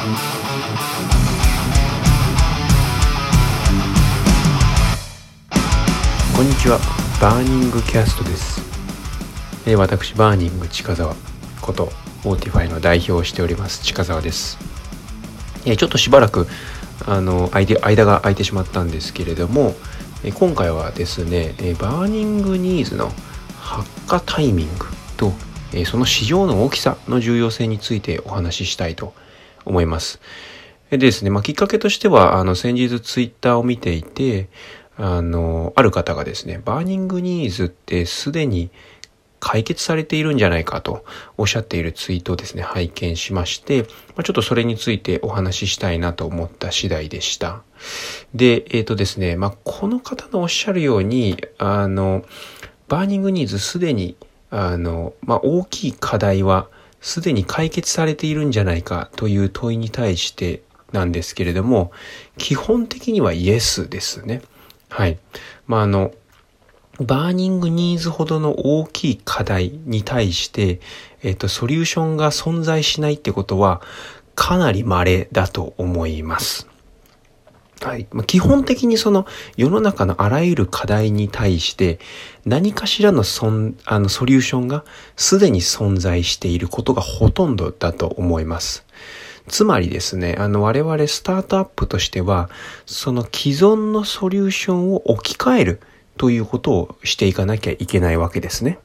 こんにちは。バーニングキャストです。え私バーニング近沢ことオーティファイの代表をしております近沢です。えちょっとしばらくあの間が空いてしまったんですけれどもえ今回はですねえバーニングニーズの発火タイミングとえその市場の大きさの重要性についてお話ししたいと思いますでですね、まあ、きっかけとしては、あの、先日ツイッターを見ていて、あの、ある方がですね、バーニングニーズってすでに解決されているんじゃないかとおっしゃっているツイートをですね、拝見しまして、まあ、ちょっとそれについてお話ししたいなと思った次第でした。で、えっ、ー、とですね、まあ、この方のおっしゃるように、あの、バーニングニーズすでに、あの、まあ、大きい課題はすでに解決されているんじゃないかという問いに対してなんですけれども、基本的にはイエスですね。はい。まあ、あの、バーニングニーズほどの大きい課題に対して、えっ、と、ソリューションが存在しないってことは、かなり稀だと思います。はい。まあ、基本的にその世の中のあらゆる課題に対して何かしらのそんあのソリューションがすでに存在していることがほとんどだと思います。つまりですね、あの我々スタートアップとしては、その既存のソリューションを置き換えるということをしていかなきゃいけないわけですね。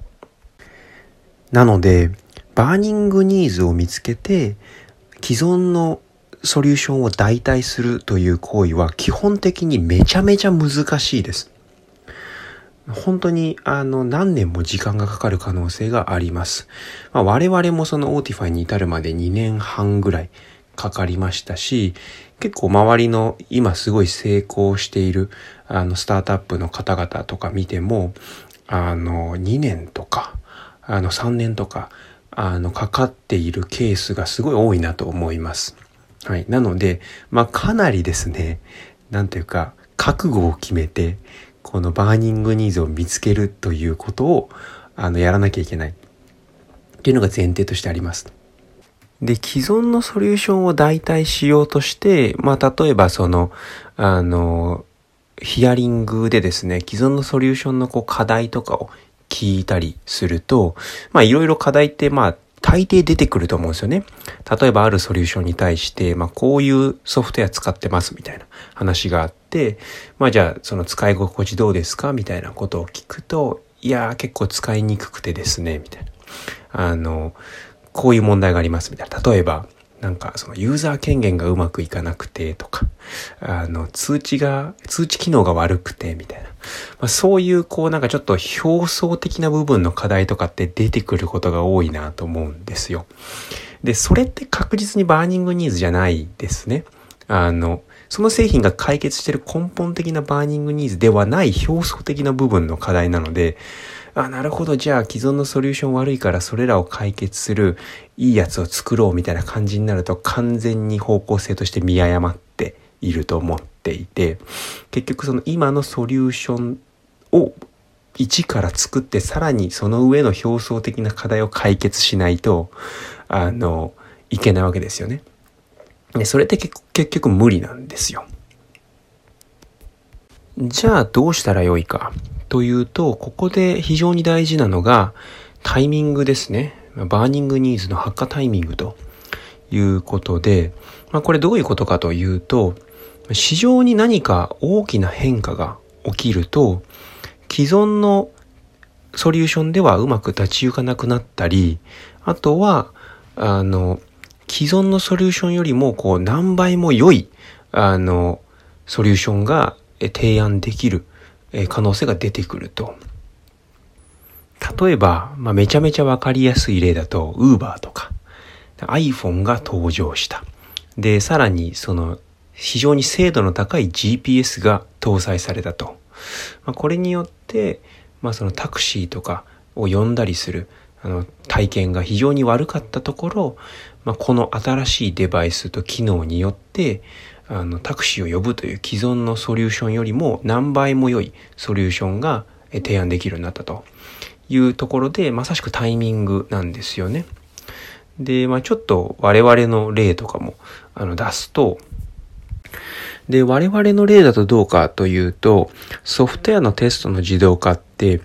なので、バーニングニーズを見つけて、既存のソリューションを代替するという行為は基本的にめちゃめちゃ難しいです。本当にあの何年も時間がかかる可能性があります。まあ、我々もそのオーティファイに至るまで2年半ぐらいかかりましたし、結構周りの今すごい成功しているあのスタートアップの方々とか見ても、あの2年とか、あの3年とか、あのかかっているケースがすごい多いなと思います。はい。なので、まあかなりですね、なんていうか、覚悟を決めて、このバーニングニーズを見つけるということを、あの、やらなきゃいけない。っていうのが前提としてあります。で、既存のソリューションを代替しようとして、まあ、例えばその、あの、ヒアリングでですね、既存のソリューションのこう課題とかを聞いたりすると、まあ、いろいろ課題って、まあ、大抵出てくると思うんですよね。例えばあるソリューションに対して、まあこういうソフトウェア使ってますみたいな話があって、まあじゃあその使い心地どうですか？みたいなことを聞くと、いやー結構使いにくくてですね、みたいな。あの、こういう問題がありますみたいな。例えば、なんかそのユーザー権限がうまくいかなくてとか、あの通知が、通知機能が悪くてみたいな。まあ、そういうこうなんかちょっと表層的な部分の課題とかって出てくることが多いなと思うんですよ。で、それって確実にバーニングニーズじゃないですね。あの、その製品が解決してる根本的なバーニングニーズではない表層的な部分の課題なので、あ、なるほど、じゃあ既存のソリューション悪いからそれらを解決するいいやつを作ろうみたいな感じになると完全に方向性として見誤っていると思っていて、結局その今のソリューションを一から作ってさらにその上の表層的な課題を解決しないと、あの、いけないわけですよね。で、それって結局無理なんですよ。じゃあどうしたらよいかというと、ここで非常に大事なのがタイミングですね。バーニングニーズの発火タイミングということで、まあ、これどういうことかというと、市場に何か大きな変化が起きると、既存のソリューションではうまく立ち行かなくなったり、あとは、あの、既存のソリューションよりもこう何倍も良い、あの、ソリューションが提案できる可能性が出てくると。例えば、まあ、めちゃめちゃわかりやすい例だと、Uber とか、iPhone が登場した。で、さらに、その、非常に精度の高い GPS が搭載されたと。まあ、これによって、まあ、そのタクシーとかを呼んだりする、あの、体験が非常に悪かったところ、まあ、この新しいデバイスと機能によって、あの、タクシーを呼ぶという既存のソリューションよりも何倍も良いソリューションが提案できるようになったというところで、まさしくタイミングなんですよね。で、まあちょっと我々の例とかも、あの、出すと、で、我々の例だとどうかというと、ソフトウェアのテストの自動化って、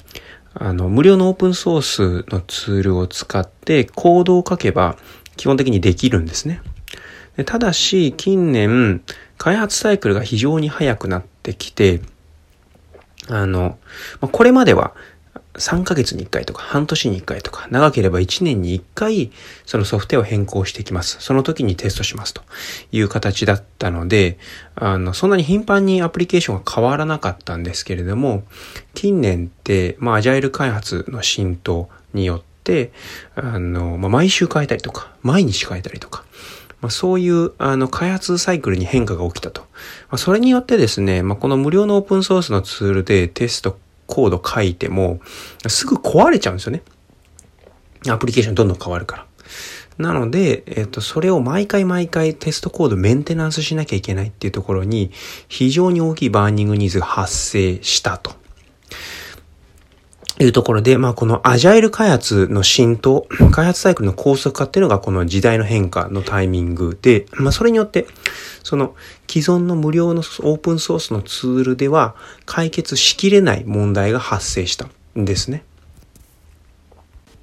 あの、無料のオープンソースのツールを使ってコードを書けば基本的にできるんですね。ただし、近年、開発サイクルが非常に早くなってきて、あの、これまでは3ヶ月に1回とか半年に1回とか長ければ1年に1回そのソフトウェアを変更してきます。その時にテストしますという形だったので、あの、そんなに頻繁にアプリケーションが変わらなかったんですけれども、近年って、まあ、アジャイル開発の浸透によって、あの、まあ、毎週変えたりとか、毎日変えたりとか、まあ、そういう、あの、開発サイクルに変化が起きたと。まあ、それによってですね、まあ、この無料のオープンソースのツールでテストコード書いても、すぐ壊れちゃうんですよね。アプリケーションどんどん変わるから。なので、えっと、それを毎回毎回テストコードメンテナンスしなきゃいけないっていうところに、非常に大きいバーニングニーズが発生したと。いうところで、まあこのアジャイル開発の浸透、開発サイクルの高速化っていうのがこの時代の変化のタイミングで、まあそれによって、その既存の無料のオープンソースのツールでは解決しきれない問題が発生したんですね。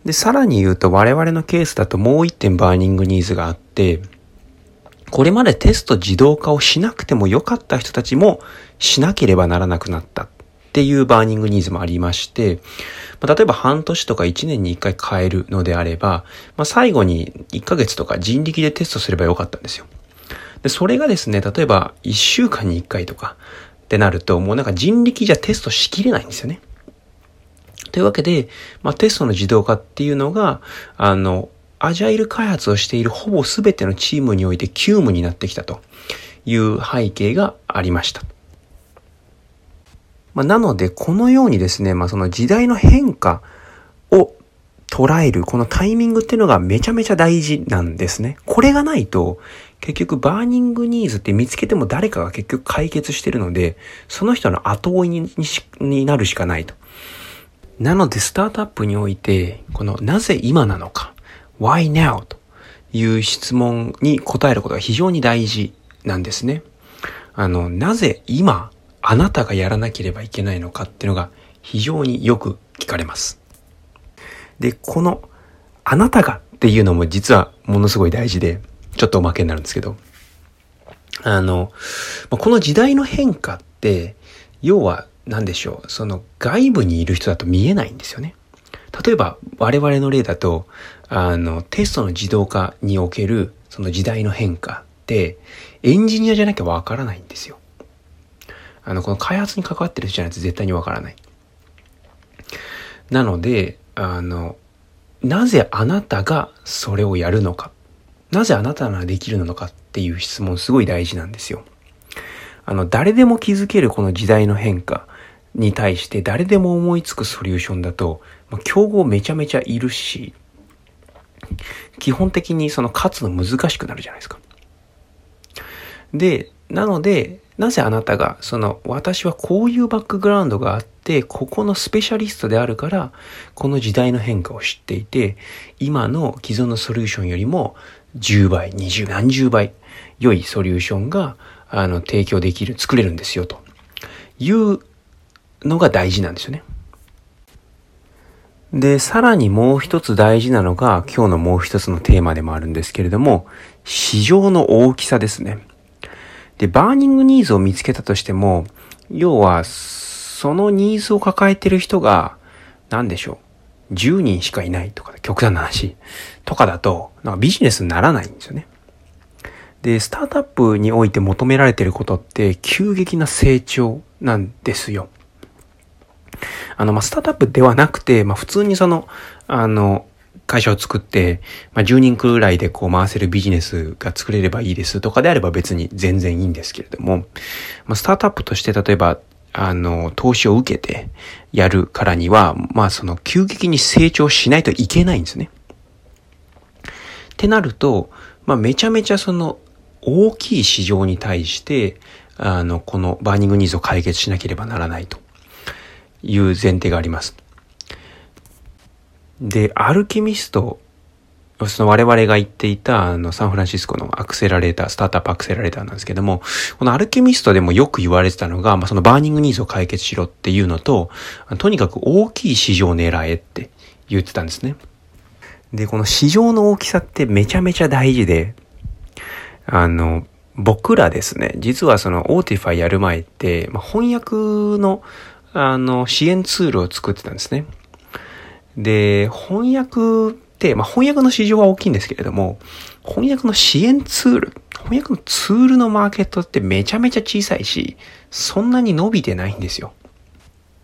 で、さらに言うと我々のケースだともう一点バーニングニーズがあって、これまでテスト自動化をしなくてもよかった人たちもしなければならなくなったっていうバーニングニーズもありまして、まあ、例えば半年とか1年に1回変えるのであれば、まあ、最後に1ヶ月とか人力でテストすればよかったんですよ。で、それがですね、例えば1週間に1回とかってなると、もうなんか人力じゃテストしきれないんですよね。というわけで、まあ、テストの自動化っていうのが、あの、アジャイル開発をしているほぼ全てのチームにおいて急務になってきたという背景がありました。まあ、なので、このようにですね、まあ、その時代の変化を捉える、このタイミングっていうのがめちゃめちゃ大事なんですね。これがないと、結局バーニングニーズって見つけても誰かが結局解決してるので、その人の後追いにになるしかないと。なので、スタートアップにおいて、このなぜ今なのか、why now という質問に答えることが非常に大事なんですね。あの、なぜ今あなたがやらなければいけないのかっていうのが非常によく聞かれます。で、このあなたがっていうのも実はものすごい大事で、ちょっとおまけになるんですけど、あの、この時代の変化って、要は何でしょう、その外部にいる人だと見えないんですよね。例えば我々の例だと、あの、テストの自動化におけるその時代の変化って、エンジニアじゃなきゃわからないんですよ。あの、この開発に関わってる人じゃないと絶対にわからない。なので、あの、なぜあなたがそれをやるのか。なぜあなたならできるのかっていう質問すごい大事なんですよ。あの、誰でも気づけるこの時代の変化に対して誰でも思いつくソリューションだと、まあ、競合めちゃめちゃいるし、基本的にその勝つの難しくなるじゃないですか。で、なので、なぜあなたが、その、私はこういうバックグラウンドがあって、ここのスペシャリストであるから、この時代の変化を知っていて、今の既存のソリューションよりも、10倍、20、何十倍、良いソリューションが、あの、提供できる、作れるんですよ、というのが大事なんですよね。で、さらにもう一つ大事なのが、今日のもう一つのテーマでもあるんですけれども、市場の大きさですね。で、バーニングニーズを見つけたとしても、要は、そのニーズを抱えてる人が、何でしょう。10人しかいないとか、極端な話とかだと、なんかビジネスにならないんですよね。で、スタートアップにおいて求められてることって、急激な成長なんですよ。あの、まあ、スタートアップではなくて、まあ、普通にその、あの、会社を作って、まあ、10人くらいでこう回せるビジネスが作れればいいですとかであれば別に全然いいんですけれども、まあ、スタートアップとして例えば、あの、投資を受けてやるからには、まあその急激に成長しないといけないんですね。ってなると、まあめちゃめちゃその大きい市場に対して、あの、この burning needs を解決しなければならないという前提があります。で、 Alchemist その我々が言っていた、あの、サンフランシスコのアクセラレーター、スタートアップアクセラレーターなんですけども、この Alchemist でもよく言われてたのが、まあ、その burning needs を解決しろっていうのと、とにかく大きい市場を狙えって言ってたんですね。で、この市場の大きさってめちゃめちゃ大事で、あの、僕らですね、実はその Autify やる前って、まあ、翻訳の、あの、支援ツールを作ってたんですね。で、翻訳って、まあ、翻訳の市場は大きいんですけれども、翻訳の支援ツール、翻訳のツールのマーケットってめちゃめちゃ小さいし、そんなに伸びてないんですよ。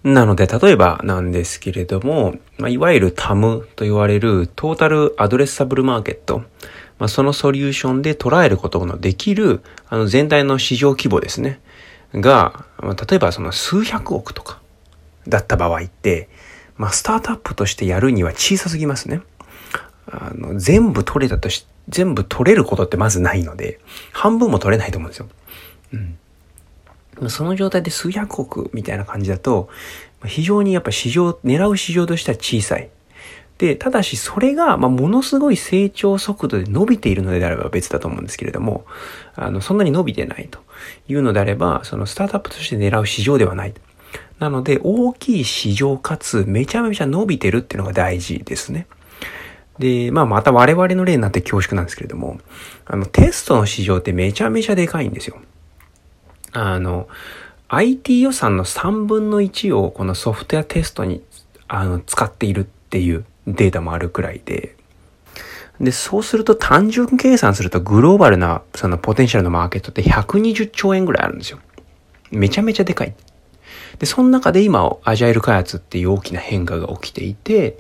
なので、例えばなんですけれども、まあ、いわゆるタムと言われるトータルアドレスサブルマーケット、まあ、そのソリューションで捉えることのできる、あの全体の市場規模ですね。が、まあ、例えばその数百億とかだった場合って、まあ、スタートアップとしてやるには小さすぎますね。あの、全部取れたとし、全部取れることってまずないので、半分も取れないと思うんですよ。うん。その状態で数百億みたいな感じだと、非常にやっぱ市場、狙う市場としては小さい。で、ただしそれが、ま、ものすごい成長速度で伸びているのであれば別だと思うんですけれども、あの、そんなに伸びてないというのであれば、そのスタートアップとして狙う市場ではない。なので、大きい市場かつめちゃめちゃ伸びてるっていうのが大事ですね。で、まあまた我々の例になって恐縮なんですけれども、あの、テストの市場ってめちゃめちゃでかいんですよ。あの、IT 予算の3分の1をこのソフトウェアテストにあの使っているっていうデータもあるくらいで、で、そうすると単純計算するとグローバルなそのポテンシャルのマーケットって120兆円ぐらいあるんですよ。めちゃめちゃでかい。で、その中で今、アジャイル開発っていう大きな変化が起きていて、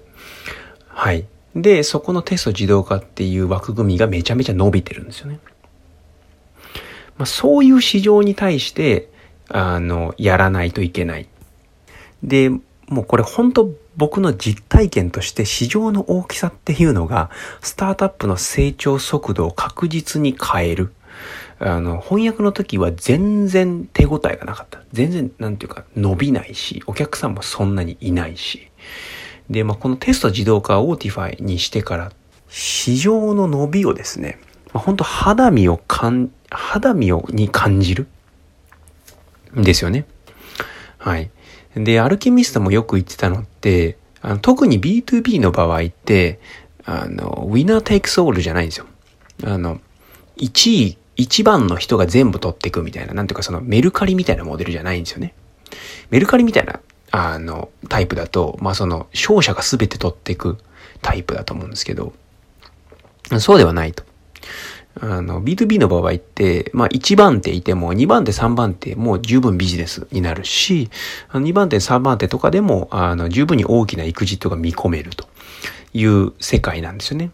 はい。で、そこのテスト自動化っていう枠組みがめちゃめちゃ伸びてるんですよね。まあ、そういう市場に対して、あの、やらないといけない。で、もうこれ本当僕の実体験として市場の大きさっていうのが、スタートアップの成長速度を確実に変える。あの、翻訳の時は全然手応えがなかった。全然、なんていうか、伸びないし、お客さんもそんなにいないし。で、まあ、このテスト自動化を Autify にしてから、市場の伸びをですね、まあ、本当肌身を感、肌身をに感じるですよね。はい。で、アルケミストもよく言ってたのって、あの特に B2B の場合って、あの、ウィナーテイクソールじゃないんですよ。あの、1位、1番の人が全部取っていくみたいな、なんていうかそのメルカリみたいなモデルじゃないんですよね。メルカリみたいなあの、タイプだと、まあその、勝者が全て取っていくタイプだと思うんですけど、そうではないと。あの、B2B の場合って、まあ1番手いても2番手3番手もう十分ビジネスになるし、2番手3番手とかでも、あの、十分に大きなエクジットが見込めるという世界なんですよね。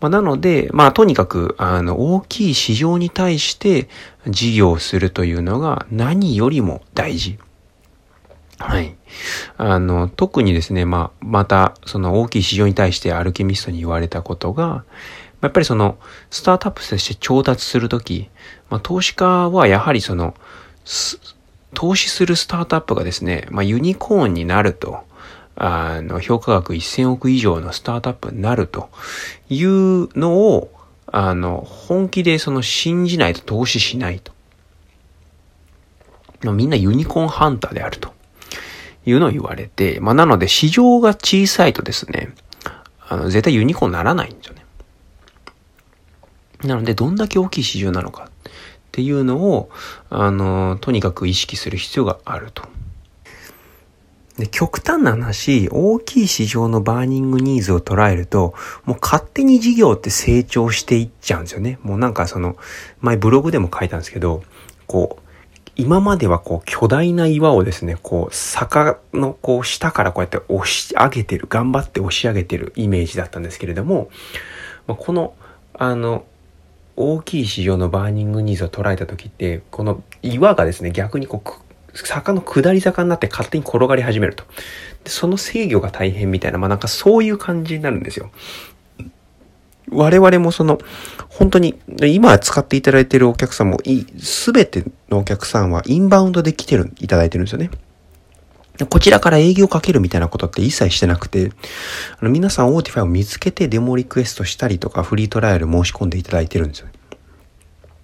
まあ、なので、まあ、とにかく、あの、大きい市場に対して事業をするというのが何よりも大事。はい。あの、特にですね、まあ、また、その大きい市場に対してアルケミストに言われたことが、やっぱりその、スタートアップとして調達するとき、まあ、投資家はやはりその、投資するスタートアップがですね、まあ、ユニコーンになると、あの、評価額1000億以上のスタートアップになるというのを、あの、本気でその信じないと投資しないと。みんなユニコーンハンターであると。いうのを言われて、まあ、なので市場が小さいとですね、あの、絶対ユニコーンならないんですよね。なので、どんだけ大きい市場なのかっていうのを、あの、とにかく意識する必要があると。で、極端な話、大きい市場の burning needs を捉えると、もう勝手に事業って成長していっちゃうんですよね。もうなんかその、前ブログでも書いたんですけど、こう、今まではこう巨大な岩をですね、こう坂のこう下からこうやって押し上げてる、頑張って押し上げてるイメージだったんですけれども、まこの、あの、大きい市場の burning needs を捉えた時って、この岩がですね、逆にこう、坂の下り坂になって勝手に転がり始めると。でその制御が大変みたいな、まあなんかそういう感じになるんですよ。我々もその、本当に、今使っていただいているお客さんも、すべてのお客さんはインバウンドで来てる、いただいてるんですよね。こちらから営業かけるみたいなことって一切してなくて、あの皆さんオーティファイを見つけてデモリクエストしたりとかフリートライアル申し込んでいただいてるんですよ。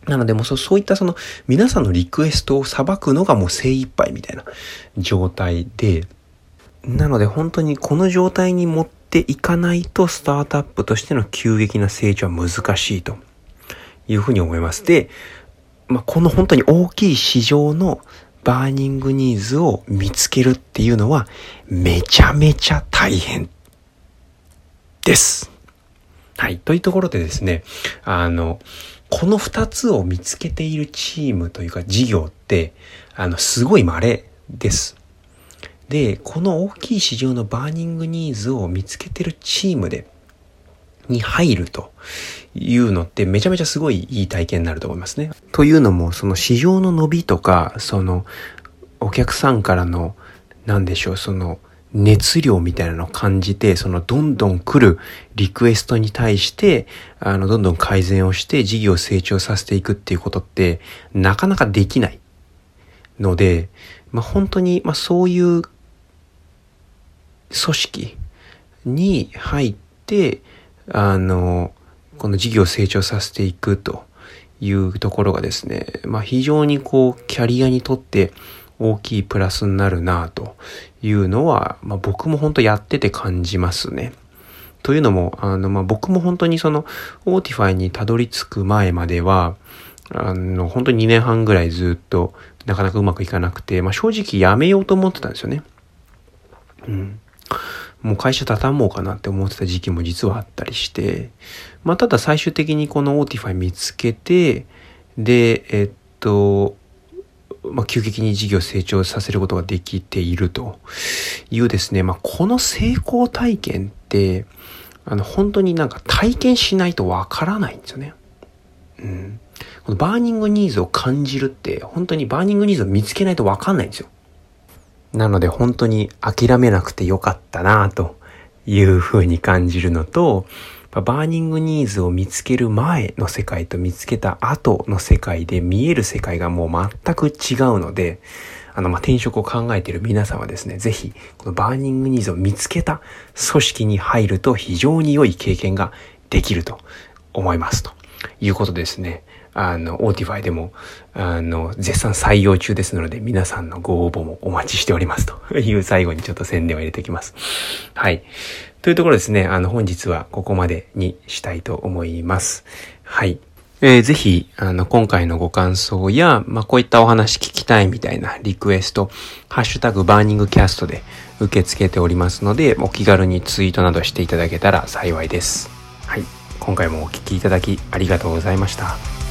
なのでもうそういったその皆さんのリクエストを捌くのがもう精一杯みたいな状態で、なので本当にこの状態に持っていかないとスタートアップとしての急激な成長は難しいというふうに思います。で、まあ、この本当に大きい市場の burning needs を見つけるっていうのはめちゃめちゃ大変です。はい。というところでですね、あの、この二つを見つけているチームというか事業って、あの、すごい稀です。で、この大きい市場の burning needs を見つけてるチームで、に入るというのってめちゃめちゃすごいいい体験になると思いますね。というのも、その市場の伸びとか、そのお客さんからの、なんでしょう、その熱量みたいなのを感じて、そのどんどん来るリクエストに対して、あの、どんどん改善をして事業を成長させていくっていうことって、なかなかできないので、まあ、本当に、まあ、そういう組織に入って、あの、この事業を成長させていくというところがですね、まあ非常にこう、キャリアにとって大きいプラスになるなというのは、まあ僕も本当やってて感じますね。というのも、あの、まあ僕も本当にその、 Autify にたどり着く前までは、あの、本当に2年半ぐらいずっとなかなかうまくいかなくて、まあ正直やめようと思ってたんですよね。うん。もう会社畳もうかなって思ってた時期も実はあったりして、まあ、ただ最終的にこの Autify 見つけて、で、えっと、まあ、急激に事業成長させることができているというですね、まあ、この成功体験って、あの、本当になんか体験しないとわからないんですよね。うん。この burning needs を感じるって、本当に burning needs を見つけないとわかんないんですよ。なので本当に諦めなくてよかったなというふうに感じるのと、 burning needs を見つける前の世界と見つけた後の世界で見える世界がもう全く違うので、あの、ま転職を考えている皆さんはですね、ぜひ、この burning needs を見つけた組織に入ると非常に良い経験ができると思いますということですね。あの、 Autify でも、あの、絶賛採用中ですので、皆さんのご応募もお待ちしておりますという最後にちょっと宣伝を入れておきます。はい。というところですね、あの、本日はここまでにしたいと思います。はい。えー、ぜひ、あの、今回のご感想や、まあ、こういったお話聞きたいみたいなリクエスト、ハッシュタグバーニングキャストで受け付けておりますので、お気軽にツイートなどしていただけたら幸いです。はい。今回もお聴きいただきありがとうございました。